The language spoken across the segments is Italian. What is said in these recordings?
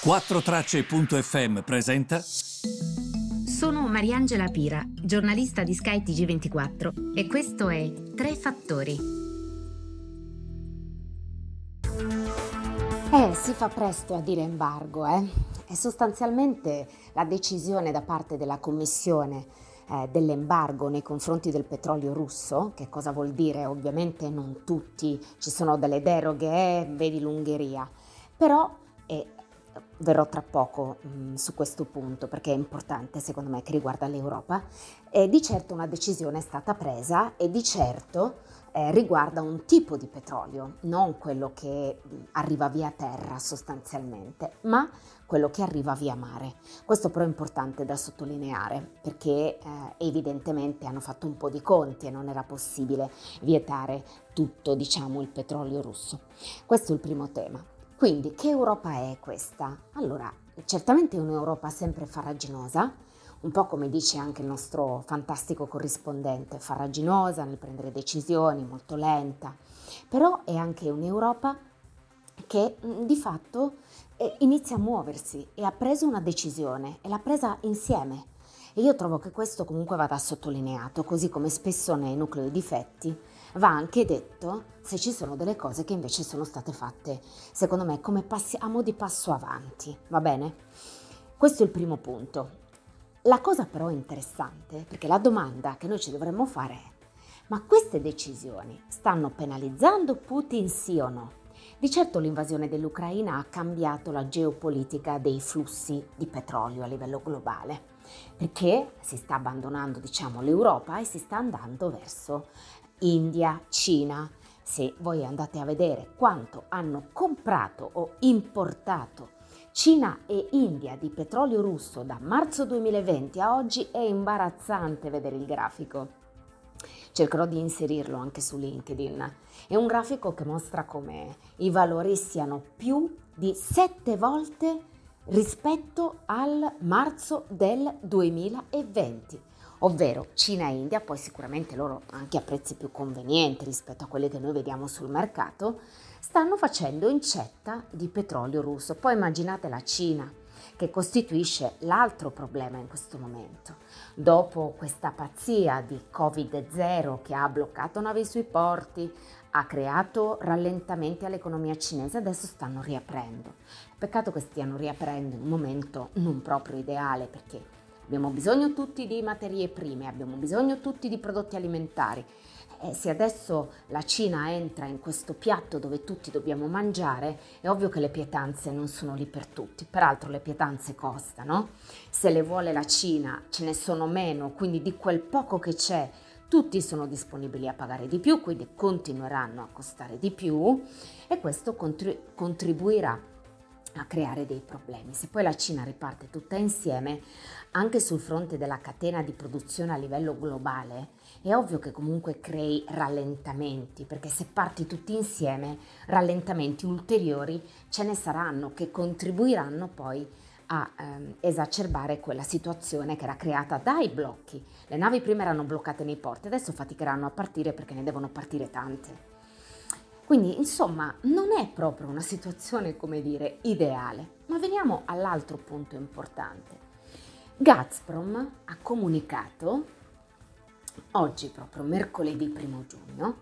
4Tracce.fm presenta. Sono Mariangela Pira, giornalista di Sky TG24 e questo è Tre Fattori. Eh, si fa presto a dire embargo, eh? È sostanzialmente la decisione da parte della Commissione eh, dell'embargo nei confronti del petrolio russo, che cosa vuol dire? Ovviamente non tutti, ci sono delle deroghe, eh, vedi l'Ungheria, però è verrò tra poco mh, mm, su questo punto perché è importante secondo me che riguarda l'Europa, e di certo una decisione è stata presa e di certo eh, riguarda un tipo di petrolio, non quello che mm, arriva via terra sostanzialmente, ma quello che arriva via mare. Questo però è importante da sottolineare perché eh, evidentemente hanno fatto un po' di conti e non era possibile vietare tutto, diciamo, il petrolio russo. Questo è il primo tema. Quindi che Europa è questa? Allora, certamente è un'Europa sempre farraginosa, un po' come dice anche il nostro fantastico corrispondente, farraginosa nel prendere decisioni, molto lenta, però è anche un'Europa che mm, di fatto eh, inizia a muoversi e ha preso una decisione e l'ha presa insieme. E io trovo che questo comunque vada sottolineato, così come spesso nei nuclei difetti Va anche detto se ci sono delle cose che invece sono state fatte, secondo me, come passi, a mo' di passo avanti, va bene? Questo è il primo punto. La cosa però interessante, perché la domanda che noi ci dovremmo fare è, ma queste decisioni stanno penalizzando Putin sì o no? Di certo l'invasione dell'Ucraina ha cambiato la geopolitica dei flussi di petrolio a livello globale, perché si sta abbandonando diciamo, l'Europa e si sta andando verso India, Cina. Se voi andate a vedere quanto hanno comprato o importato Cina e India di petrolio russo da marzo 2020 a oggi è imbarazzante vedere il grafico. Cercherò di inserirlo anche su LinkedIn. È un grafico che mostra come i valori siano più di sette volte rispetto al marzo del 2020 ovvero Cina e India, poi sicuramente loro anche a prezzi più convenienti rispetto a quelli che noi vediamo sul mercato, stanno facendo incetta di petrolio russo. Poi immaginate la Cina, che costituisce l'altro problema in questo momento. Dopo questa pazzia di Covid-0 che ha bloccato navi sui porti, ha creato rallentamenti all'economia cinese, adesso stanno riaprendo. Peccato che stiano riaprendo in un momento non proprio ideale perché Abbiamo bisogno tutti di materie prime, abbiamo bisogno tutti di prodotti alimentari. E se adesso la Cina entra in questo piatto dove tutti dobbiamo mangiare, è ovvio che le pietanze non sono lì per tutti. Peraltro le pietanze costano. Se le vuole la Cina ce ne sono meno, quindi di quel poco che c'è tutti sono disponibili a pagare di più, quindi continueranno a costare di più e questo contribuirà a creare dei problemi. Se poi la Cina riparte tutta insieme, anche sul fronte della catena di produzione a livello globale, è ovvio che comunque crei rallentamenti, perché se parti tutti insieme, rallentamenti ulteriori ce ne saranno che contribuiranno poi a ehm, esacerbare quella situazione che era creata dai blocchi. Le navi prima erano bloccate nei porti, adesso faticheranno a partire perché ne devono partire tante. Quindi, insomma, non è proprio una situazione, come dire, ideale. Ma veniamo all'altro punto importante. Gazprom ha comunicato oggi, proprio mercoledì 1 giugno,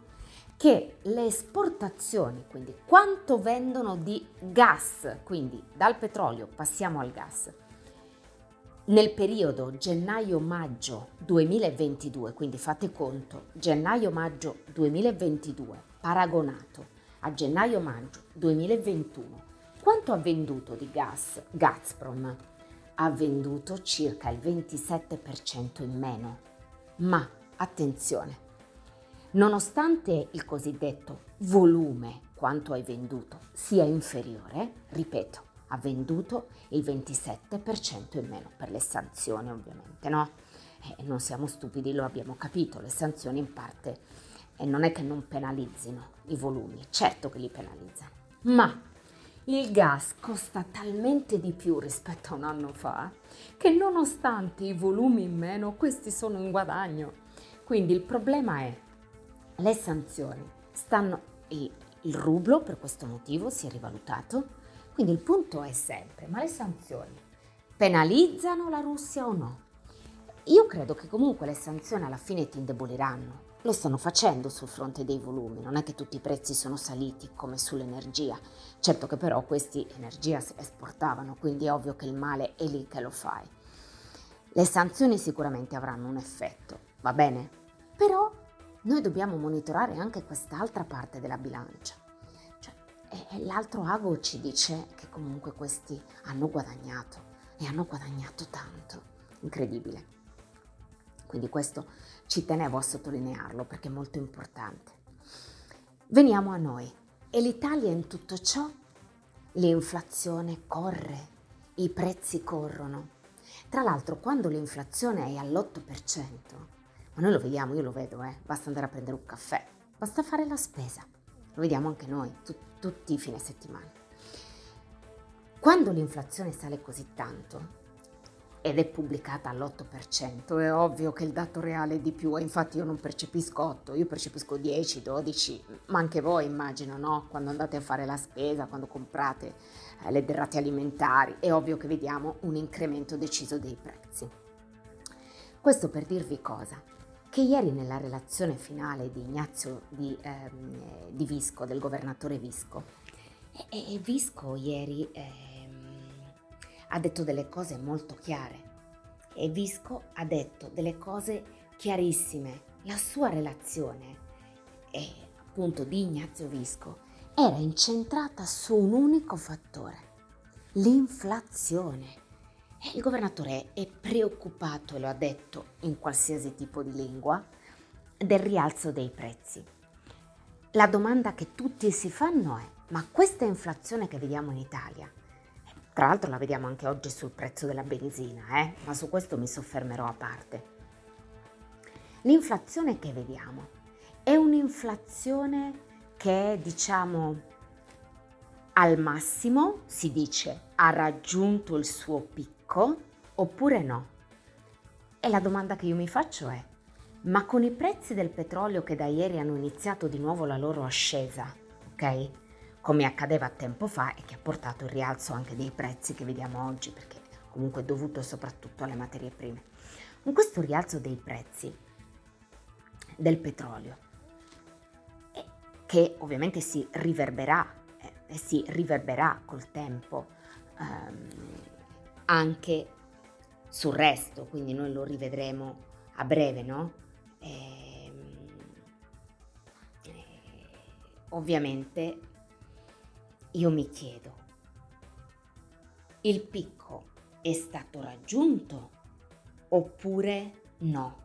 che le esportazioni, quindi quanto vendono di gas, quindi dal petrolio passiamo al gas, nel periodo gennaio-maggio 2022, quindi fate conto, gennaio-maggio 2022 paragonato a gennaio-maggio 2021, quanto ha venduto di gas Gazprom? Ha venduto circa il 27% in meno. Ma attenzione, nonostante il cosiddetto volume, quanto hai venduto, sia inferiore, ripeto, ha venduto il 27% in meno per le sanzioni ovviamente, no? Eh, non siamo stupidi, lo abbiamo capito, le sanzioni in parte e non è che non penalizzino i volumi, certo che li penalizzano, ma il gas costa talmente di più rispetto a un anno fa che nonostante i volumi in meno, questi sono in guadagno. Quindi il problema è le sanzioni stanno il rublo per questo motivo si è rivalutato, Quindi il punto è sempre, ma le sanzioni penalizzano la Russia o no? Io credo che comunque le sanzioni alla fine ti indeboliranno. Lo stanno facendo sul fronte dei volumi, non è che tutti i prezzi sono saliti come sull'energia. Certo che però questi energia si esportavano, quindi è ovvio che il male è lì che lo fai. Le sanzioni sicuramente avranno un effetto, va bene? Però noi dobbiamo monitorare anche quest'altra parte della bilancia. E l'altro ago ci dice che comunque questi hanno guadagnato e hanno guadagnato tanto. Incredibile. Quindi questo ci tenevo a sottolinearlo perché è molto importante. Veniamo a noi. E l'Italia in tutto ciò? L'inflazione corre, i prezzi corrono. Tra l'altro quando l'inflazione è all'8%, ma noi lo vediamo, io lo vedo, eh, basta andare a prendere un caffè, basta fare la spesa lo vediamo anche noi, tu, tutti i fine settimana. Quando l'inflazione sale così tanto ed è pubblicata all'8%, è ovvio che il dato reale è di più e infatti io non percepisco 8, io percepisco 10, 12, ma anche voi immagino, no? Quando andate a fare la spesa, quando comprate eh, le derrate alimentari, è ovvio che vediamo un incremento deciso dei prezzi. Questo per dirvi cosa? che ieri nella relazione finale di Ignazio di, ehm, di Visco, del governatore Visco, e, e Visco ieri ehm, ha detto delle cose molto chiare e Visco ha detto delle cose chiarissime. La sua relazione, e appunto di Ignazio Visco, era incentrata su un unico fattore, l'inflazione. Il governatore è preoccupato, e lo ha detto in qualsiasi tipo di lingua, del rialzo dei prezzi. La domanda che tutti si fanno è, ma questa inflazione che vediamo in Italia, tra l'altro la vediamo anche oggi sul prezzo della benzina, eh? ma su questo mi soffermerò a parte. L'inflazione che vediamo è un'inflazione che diciamo al massimo, si dice, ha raggiunto il suo picco oppure no? E la domanda che io mi faccio è, ma con i prezzi del petrolio che da ieri hanno iniziato di nuovo la loro ascesa, ok? Come accadeva tempo fa e che ha portato il rialzo anche dei prezzi che vediamo oggi, perché comunque è dovuto soprattutto alle materie prime. Con questo rialzo dei prezzi del petrolio, che ovviamente si riverberà, eh, si riverberà col tempo, ehm, anche sul resto, quindi noi lo rivedremo a breve, no? E, ehm, eh, ovviamente io mi chiedo, il picco è stato raggiunto oppure no?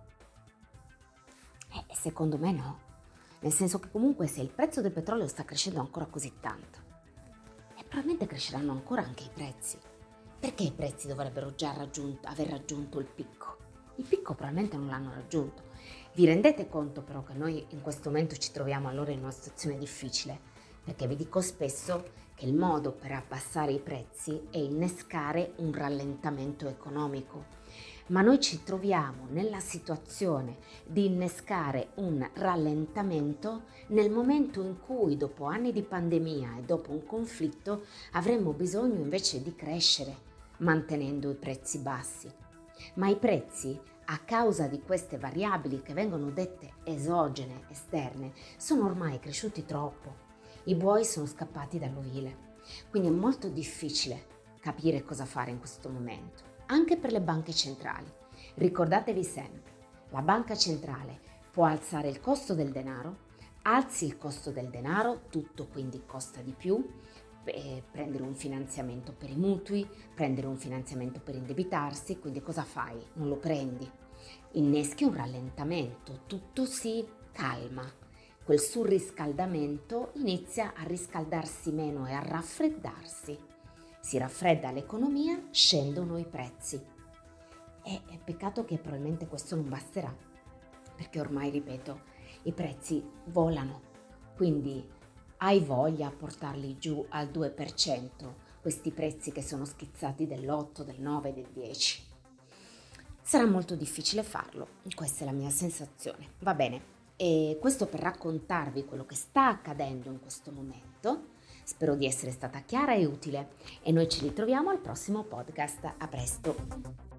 Eh, secondo me no, nel senso che comunque se il prezzo del petrolio sta crescendo ancora così tanto, e probabilmente cresceranno ancora anche i prezzi. Perché i prezzi dovrebbero già raggiunto, aver raggiunto il picco? Il picco probabilmente non l'hanno raggiunto. Vi rendete conto però che noi in questo momento ci troviamo allora in una situazione difficile? Perché vi dico spesso che il modo per abbassare i prezzi è innescare un rallentamento economico. Ma noi ci troviamo nella situazione di innescare un rallentamento nel momento in cui, dopo anni di pandemia e dopo un conflitto, avremmo bisogno invece di crescere, mantenendo i prezzi bassi. Ma i prezzi, a causa di queste variabili che vengono dette esogene, esterne, sono ormai cresciuti troppo. I buoi sono scappati dall'ovile. Quindi è molto difficile capire cosa fare in questo momento, anche per le banche centrali. Ricordatevi sempre, la banca centrale può alzare il costo del denaro, alzi il costo del denaro, tutto quindi costa di più, eh, prendere un finanziamento per i mutui, prendere un finanziamento per indebitarsi, quindi cosa fai? Non lo prendi. Inneschi un rallentamento, tutto si calma. Quel surriscaldamento inizia a riscaldarsi meno e a raffreddarsi. Si raffredda l'economia, scendono i prezzi. E peccato che probabilmente questo non basterà, perché ormai, ripeto, i prezzi volano. Quindi hai voglia a portarli giù al 2%, questi prezzi che sono schizzati dell'8, del 9, del 10. Sarà molto difficile farlo, questa è la mia sensazione. Va bene, e questo per raccontarvi quello che sta accadendo in questo momento, Spero di essere stata chiara e utile e noi ci ritroviamo al prossimo podcast. A presto!